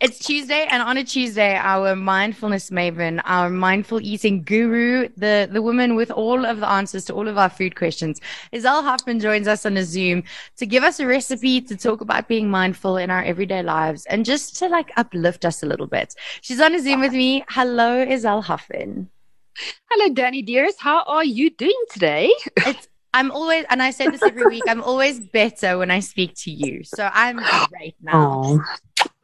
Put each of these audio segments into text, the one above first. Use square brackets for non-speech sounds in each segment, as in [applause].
It's Tuesday, and on a Tuesday, our mindfulness maven, our mindful eating guru, the, the woman with all of the answers to all of our food questions, Iselle Hoffman joins us on a Zoom to give us a recipe to talk about being mindful in our everyday lives and just to like uplift us a little bit. She's on a Zoom with me. Hello, Iselle Hoffman. Hello, Danny dearest. How are you doing today? It's I'm always, and I say this every week, I'm always better when I speak to you. So I'm great now. Oh,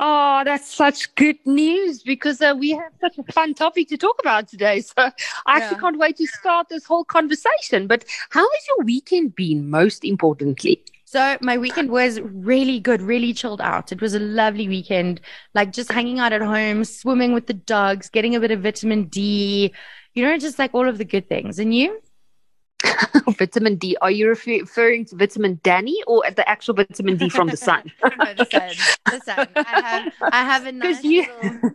oh that's such good news because uh, we have such a fun topic to talk about today. So I actually yeah. can't wait to start this whole conversation. But how has your weekend been, most importantly? So my weekend was really good, really chilled out. It was a lovely weekend, like just hanging out at home, swimming with the dogs, getting a bit of vitamin D, you know, just like all of the good things. And you? [laughs] vitamin D. Are you referring to vitamin Danny or the actual vitamin D from the sun? [laughs] no, the sun. The sun. I have, I have a [laughs] nice you...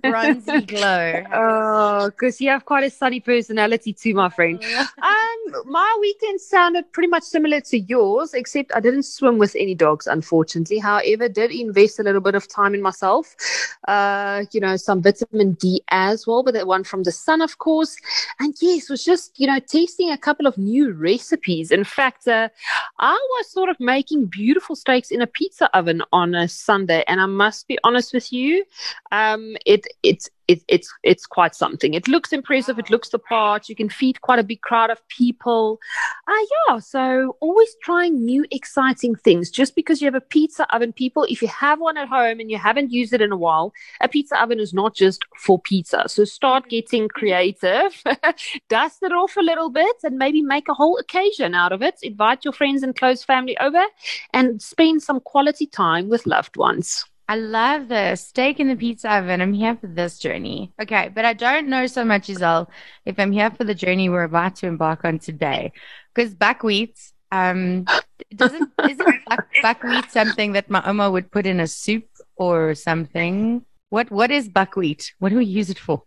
bronzy glow. Oh, because you have quite a sunny personality too, my friend. um, my weekend sounded pretty much similar to yours, except I didn't swim with any dogs, unfortunately. However, did invest a little bit of time in myself. Uh, you know, some vitamin D as well, but that one from the sun, of course. And yes, was just you know tasting a couple of new recipes. In fact, uh, I was sort of making beautiful steaks in a pizza oven on a Sunday, and I must be honest with you, um, it it's it, it's it's quite something. It looks impressive. It looks the part. You can feed quite a big crowd of people. Uh, yeah. So always trying new exciting things. Just because you have a pizza oven, people, if you have one at home and you haven't used it in a while, a pizza oven is not just for pizza. So start getting creative, [laughs] dust it off a little bit, and maybe make a whole occasion out of it. Invite your friends and close family over, and spend some quality time with loved ones. I love this. Steak in the pizza oven. I'm here for this journey. Okay, but I don't know so much, Iselle, if I'm here for the journey we're about to embark on today. Because buckwheat, um, doesn't isn't [laughs] buck, buckwheat something that my oma would put in a soup or something? What what is buckwheat? What do we use it for?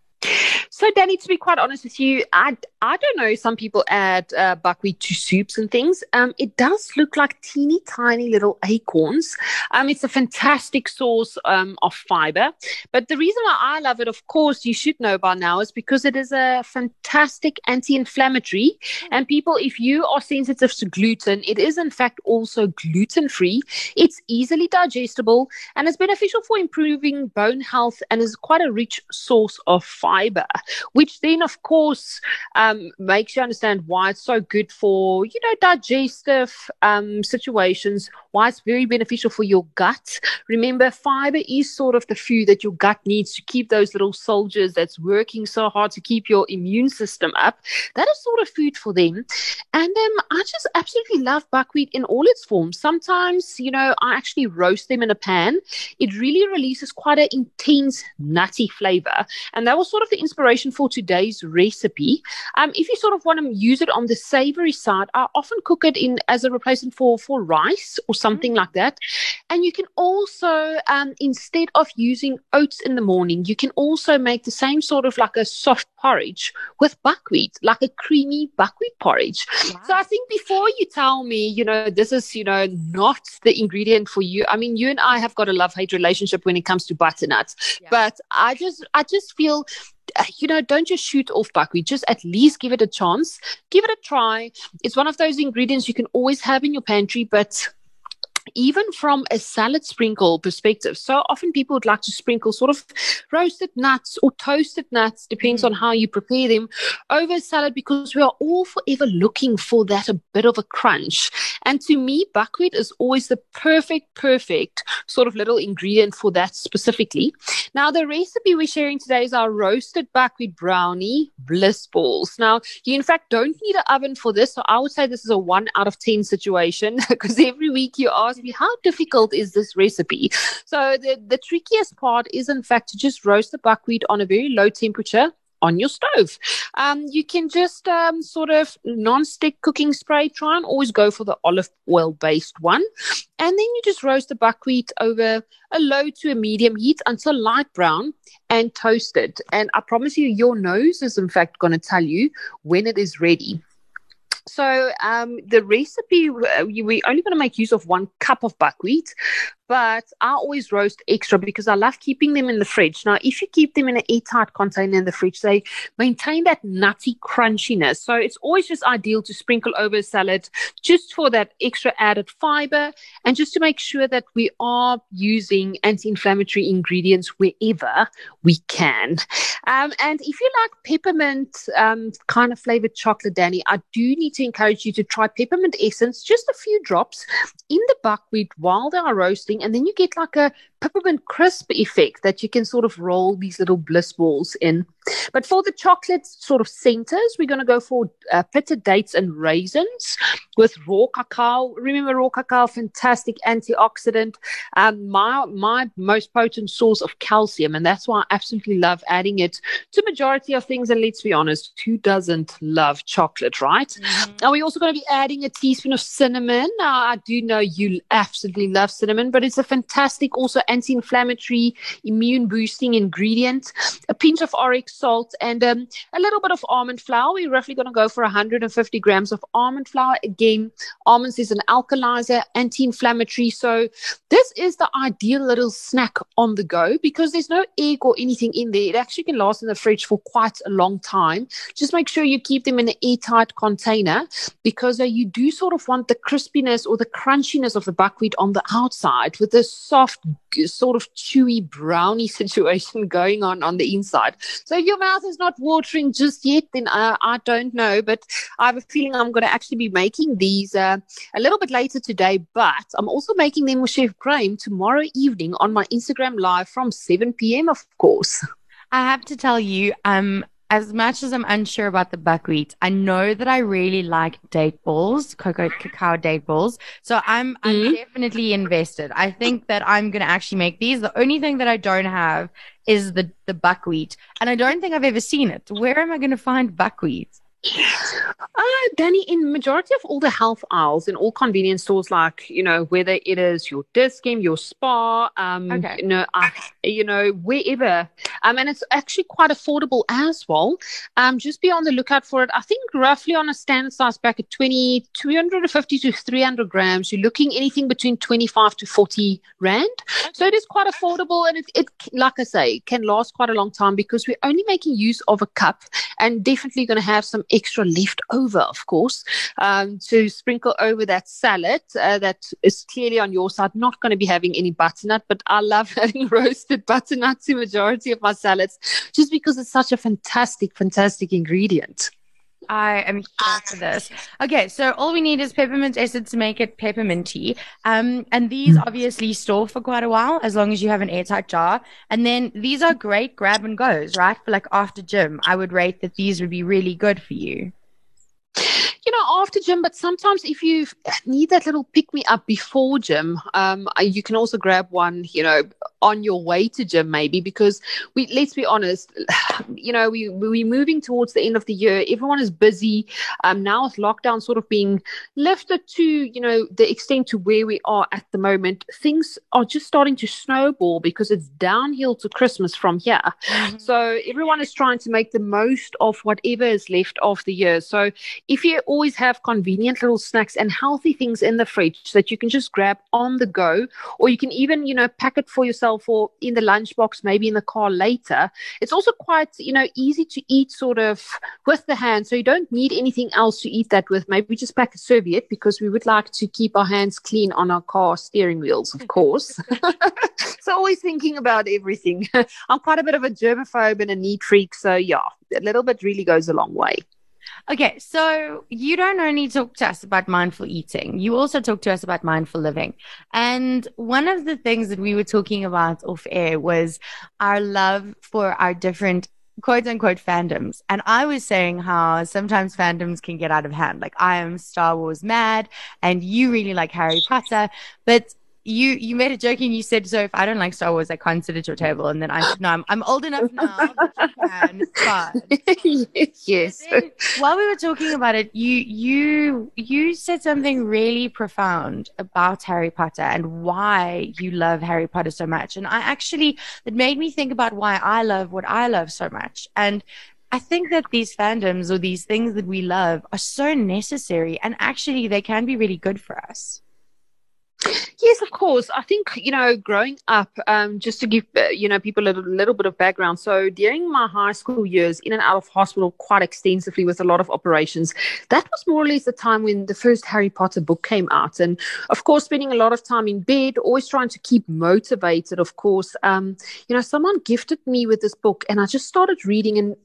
So, Danny, to be quite honest with you, I, I don't know. Some people add uh, buckwheat to soups and things. Um, it does look like teeny tiny little acorns. Um, it's a fantastic source um, of fiber. But the reason why I love it, of course, you should know by now, is because it is a fantastic anti inflammatory. And people, if you are sensitive to gluten, it is in fact also gluten free. It's easily digestible and it's beneficial for improving bone health and is quite a rich source of fiber which then, of course, um, makes you understand why it's so good for, you know, digestive um, situations, why it's very beneficial for your gut. Remember, fiber is sort of the food that your gut needs to keep those little soldiers that's working so hard to keep your immune system up. That is sort of food for them. And um, I just absolutely love buckwheat in all its forms. Sometimes, you know, I actually roast them in a pan. It really releases quite an intense, nutty flavor. And that was sort of the inspiration for today's recipe. Um, if you sort of want to use it on the savory side, I often cook it in as a replacement for for rice or something mm-hmm. like that. And you can also, um, instead of using oats in the morning, you can also make the same sort of like a soft porridge with buckwheat, like a creamy buckwheat porridge. Wow. So I think before you tell me, you know, this is, you know, not the ingredient for you. I mean, you and I have got a love hate relationship when it comes to butternuts, yeah. but I just, I just feel Uh, you know, don't just shoot off buckwheat. Just at least give it a chance. Give it a try. It's one of those ingredients you can always have in your pantry, but even from a salad sprinkle perspective, so often people would like to sprinkle sort of roasted nuts or toasted nuts, depends mm. on how you prepare them, over salad because we are all forever looking for that a bit of a crunch. And to me, buckwheat is always the perfect, perfect sort of little ingredient for that specifically. Now, the recipe we're sharing today is our roasted buckwheat brownie bliss balls. Now, you in fact don't need an oven for this, so I would say this is a one out of 10 situation [laughs] because every week you are me, how difficult is this recipe? So the, the trickiest part is, in fact, to just roast the buckwheat on a very low temperature on your stove. Um, you can just um, sort of non-stick cooking spray. Try and always go for the olive oil based one, and then you just roast the buckwheat over a low to a medium heat until light brown and toasted. And I promise you, your nose is in fact going to tell you when it is ready. So um, the recipe, uh, we're only going to make use of one cup of buckwheat, but I always roast extra because I love keeping them in the fridge. Now, if you keep them in an airtight container in the fridge, they maintain that nutty crunchiness. So it's always just ideal to sprinkle over a salad just for that extra added fiber and just to make sure that we are using anti inflammatory ingredients wherever we can. Um, and if you like peppermint um, kind of flavored chocolate, Danny, I do need to encourage you to try peppermint essence, just a few drops in the buckwheat while they are roasting. And then you get like a peppermint crisp effect that you can sort of roll these little bliss balls in. But for the chocolate sort of centers, we're going to go for uh, pitted dates and raisins with raw cacao. Remember, raw cacao, fantastic antioxidant, um, my my most potent source of calcium, and that's why I absolutely love adding it to majority of things. And let's be honest, who doesn't love chocolate, right? Mm-hmm. And we're also going to be adding a teaspoon of cinnamon. Now, I do know you absolutely love cinnamon, but it's a fantastic also anti-inflammatory, immune boosting ingredient. A pinch of oryx salt and um, a little bit of almond flour. We're roughly going to go for 150 grams of almond flour. Again, almonds is an alkalizer, anti-inflammatory. So this is the ideal little snack on the go because there's no egg or anything in there. It actually can last in the fridge for quite a long time. Just make sure you keep them in an airtight container because uh, you do sort of want the crispiness or the crunchiness of the buckwheat on the outside with this soft sort of chewy brownie [laughs] situation going on on the inside. So if your mouth is not watering just yet, then I don't know. But I have a feeling I'm going to actually be making these uh, a little bit later today. But I'm also making them with Chef Graham tomorrow evening on my Instagram live from 7 p.m. Of course. I have to tell you, um, as much as I'm unsure about the buckwheat, I know that I really like date balls, cocoa cacao date balls. So I'm, I'm mm-hmm. definitely invested. I think that I'm going to actually make these. The only thing that I don't have is the, the buckwheat. And I don't think I've ever seen it. Where am I going to find buckwheat? Uh, Danny, in majority of all the health aisles in all convenience stores, like you know whether it is your Dis-Chem, your Spar, um, okay. you know, uh, you know wherever, um, and it's actually quite affordable as well. Um, just be on the lookout for it. I think roughly on a standard size packet, 20, 250 to 300 grams, you're looking anything between 25 to 40 rand. Okay. So it is quite affordable, and it, it, like I say, can last quite a long time because we're only making use of a cup, and definitely going to have some extra left over, of course, um, to sprinkle over that salad uh, that is clearly on your side. Not going to be having any butternut, but I love [laughs] having roasted butternut in majority of my salads just because it's such a fantastic, fantastic ingredient. I am here for this. Okay, so all we need is peppermint essence to make it pepperminty. Um, and these mm. obviously store for quite a while as long as you have an airtight jar. And then these are great grab and goes, right? For like after gym, I would rate that these would be really good for you you know, after gym, but sometimes if you need that little pick me up before gym, um, you can also grab one, you know, on your way to gym maybe because we let's be honest [sighs] you know we we're moving towards the end of the year everyone is busy. Um now with lockdown sort of being lifted to you know the extent to where we are at the moment things are just starting to snowball because it's downhill to christmas from here. Mm-hmm. so everyone is trying to make the most of whatever is left of the year. So if you always have convenient little snacks and healthy things in the fridge that you can just grab on the go or you can even you know pack it for yourself yourself or in the lunchbox, maybe in the car later. It's also quite, you know, easy to eat sort of with the hand. So you don't need anything else to eat that with. Maybe just pack a serviette because we would like to keep our hands clean on our car steering wheels, of course. [laughs] so always thinking about everything. [laughs] I'm quite a bit of a germaphobe and a neat freak. So yeah, a little bit really goes a long way. Okay, so you don't only talk to us about mindful eating, you also talk to us about mindful living. And one of the things that we were talking about off air was our love for our different quote unquote fandoms. And I was saying how sometimes fandoms can get out of hand. Like I am Star Wars mad and you really like Harry Potter, but you you made a joke and you said, so if I don't like Star Wars, I can't sit at your table. And then I said, no, I'm, I'm old enough now that you can. [laughs] yes. while we were talking about it, you you you said something really profound about Harry Potter and why you love Harry Potter so much. And I actually it made me think about why I love what I love so much. And I think that these fandoms or these things that we love are so necessary and actually they can be really good for us. Yes, of course. I think, you know, growing up, um, just to give, uh, you know, people a little, little, bit of background. So during my high school years, in and out of hospital quite extensively with a lot of operations, that was more or less the time when the first Harry Potter book came out. And of course, spending a lot of time in bed, always trying to keep motivated, of course. Um, you know, someone gifted me with this book and I just started reading and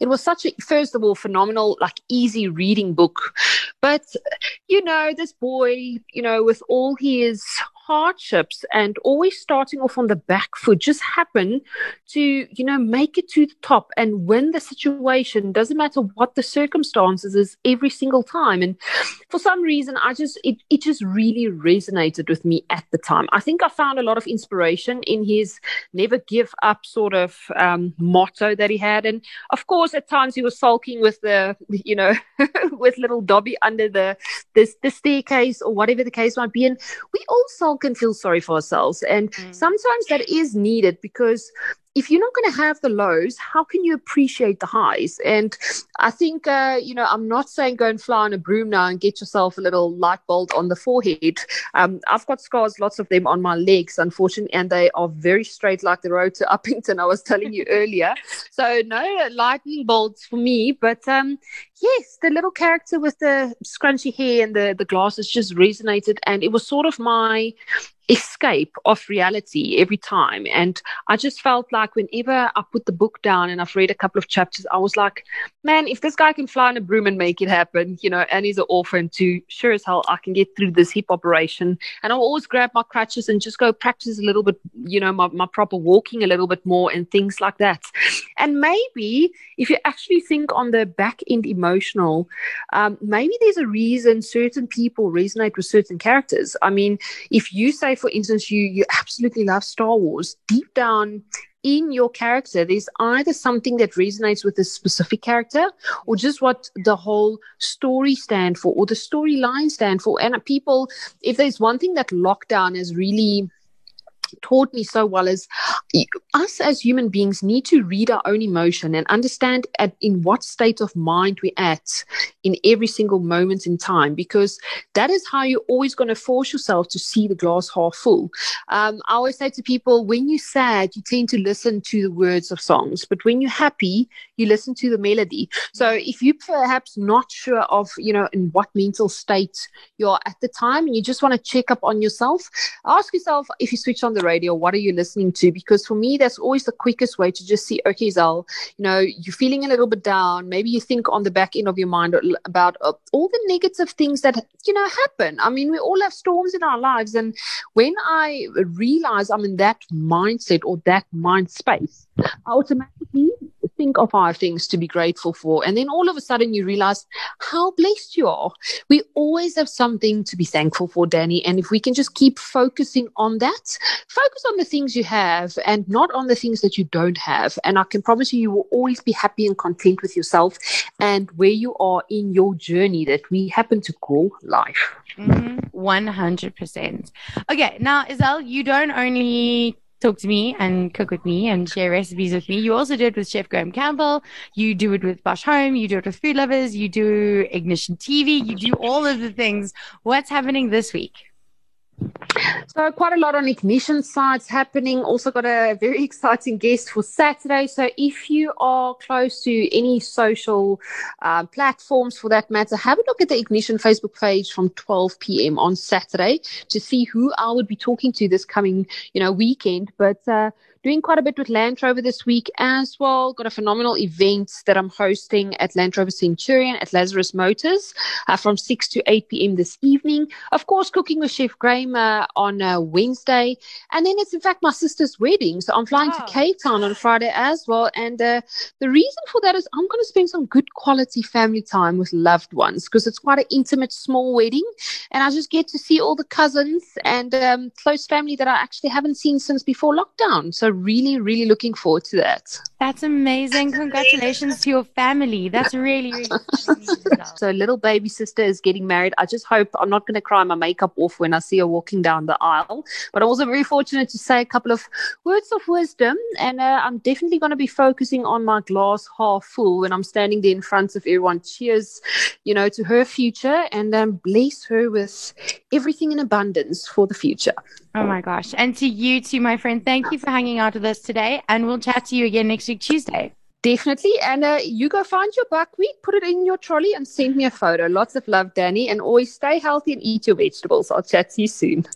it was such a, first of all, phenomenal, like easy reading book. But, you know, this boy, you know, with all his hardships and always starting off on the back foot just happen to you know make it to the top and win the situation. Doesn't matter what the circumstances is every single time. And for some reason i just it, it just really resonated with me at the time. I think i found a lot of inspiration in his never give up sort of um, motto that he had. And of course at times he was sulking with the you know [laughs] with little dobby under the this the staircase or whatever the case might be. And we all can feel sorry for ourselves. And mm. sometimes that is needed because if you're not going to have the lows, how can you appreciate the highs? And I think, uh, you know, I'm not saying go and fly on a broom now and get yourself a little light bulb on the forehead. Um, I've got scars, lots of them on my legs, unfortunately, and they are very straight like the road to [laughs] Upington, I was telling you earlier. So, no lightning bolts for me. But um, yes, the little character with the scrunchy hair and the, the glasses just resonated. And it was sort of my escape of reality every time. And I just felt like whenever I put the book down and I've read a couple of chapters, I was like, man, if this guy can fly on a broom and make it happen, you know, and he's an orphan too, sure as hell I can get through this hip operation. And I'll always grab my crutches and just go practice a little bit, you know, my, my proper walking a little bit more and things like that. And maybe if you actually think on the back end emotional, um, maybe there's a reason certain people resonate with certain characters. I mean, if you say, for instance, you you absolutely love Star Wars, deep down in your character, there's either something that resonates with a specific character or just what the whole story stand for or the storyline stand for. And people, if there's one thing that lockdown has really taught me so well is us as human beings need to read our own emotion and understand at, in what state of mind we're at in every single moment in time, because that is how you're always going to force yourself to see the glass half full. Um, I always say to people, when you're sad, you tend to listen to the words of songs, but when you're happy, you listen to the melody. So if you're perhaps not sure of, you know, in what mental state you're at the time and you just want to check up on yourself, ask yourself if you switch on the radio, what are you listening to? Because for me, that's always the quickest way to just see, okay, Zal, you know, you're feeling a little bit down. Maybe you think on the back end of your mind about uh, all the negative things that, you know, happen. I mean, we all have storms in our lives. And when I realize I'm in that mindset or that mind space, I automatically think of our things to be grateful for. And then all of a sudden you realize how blessed you are. We always have something to be thankful for, Danny. And if we can just keep focusing on that, focus on the things you have and not on the things that you don't have. And I can promise you, you will always be happy and content with yourself and where you are in your journey that we happen to call life. Mm-hmm. 100%. Okay, now, Isel, you don't only talk to me and cook with me and share recipes with me. You also do it with Chef Graham Campbell. You do it with Bosch Home. You do it with Food Lovers. You do Ignition TV. You do all of the things. What's happening this week? So quite a lot on ignition sides happening. Also got a very [laughs] exciting guest for Saturday. So if you are close to any social uh, platforms for that matter, have a look at the ignition Facebook page from 12 p.m. on Saturday to see who I would be talking to this coming, you know, weekend. But uh, doing quite a bit with Land Rover this week as well. Got a phenomenal event that I'm hosting at Land Rover Centurion at Lazarus Motors uh, from 6 to 8 p.m. this evening. Of course, cooking with Chef Graham uh, on uh, Wednesday. And then it's in fact my sister's wedding. So I'm flying oh. to Cape Town on Friday as well. And uh, the reason for that is I'm going to spend some good quality family time with loved ones because it's quite an intimate, small wedding. And I just get to see all the cousins and um, close family that I actually haven't seen since before lockdown. So really, really looking forward to that. That's amazing. Congratulations to your family. That's really, really [laughs] So, little baby sister is getting married. I just hope I'm not going to cry my makeup off when I see her walking down the aisle. But I'm also very fortunate to say a couple of words of wisdom. And uh, I'm definitely going to be focusing on my glass half full when I'm standing there in front of everyone. Cheers, you know, to her future and um, bless her with everything in abundance for the future. Oh my gosh. And to you too, my friend. Thank you for hanging out with us today. And we'll chat to you again next week, Tuesday. Definitely. And uh, you go find your buckwheat, put it in your trolley, and send me a photo. Lots of love, Danny. And always stay healthy and eat your vegetables. I'll chat to you soon.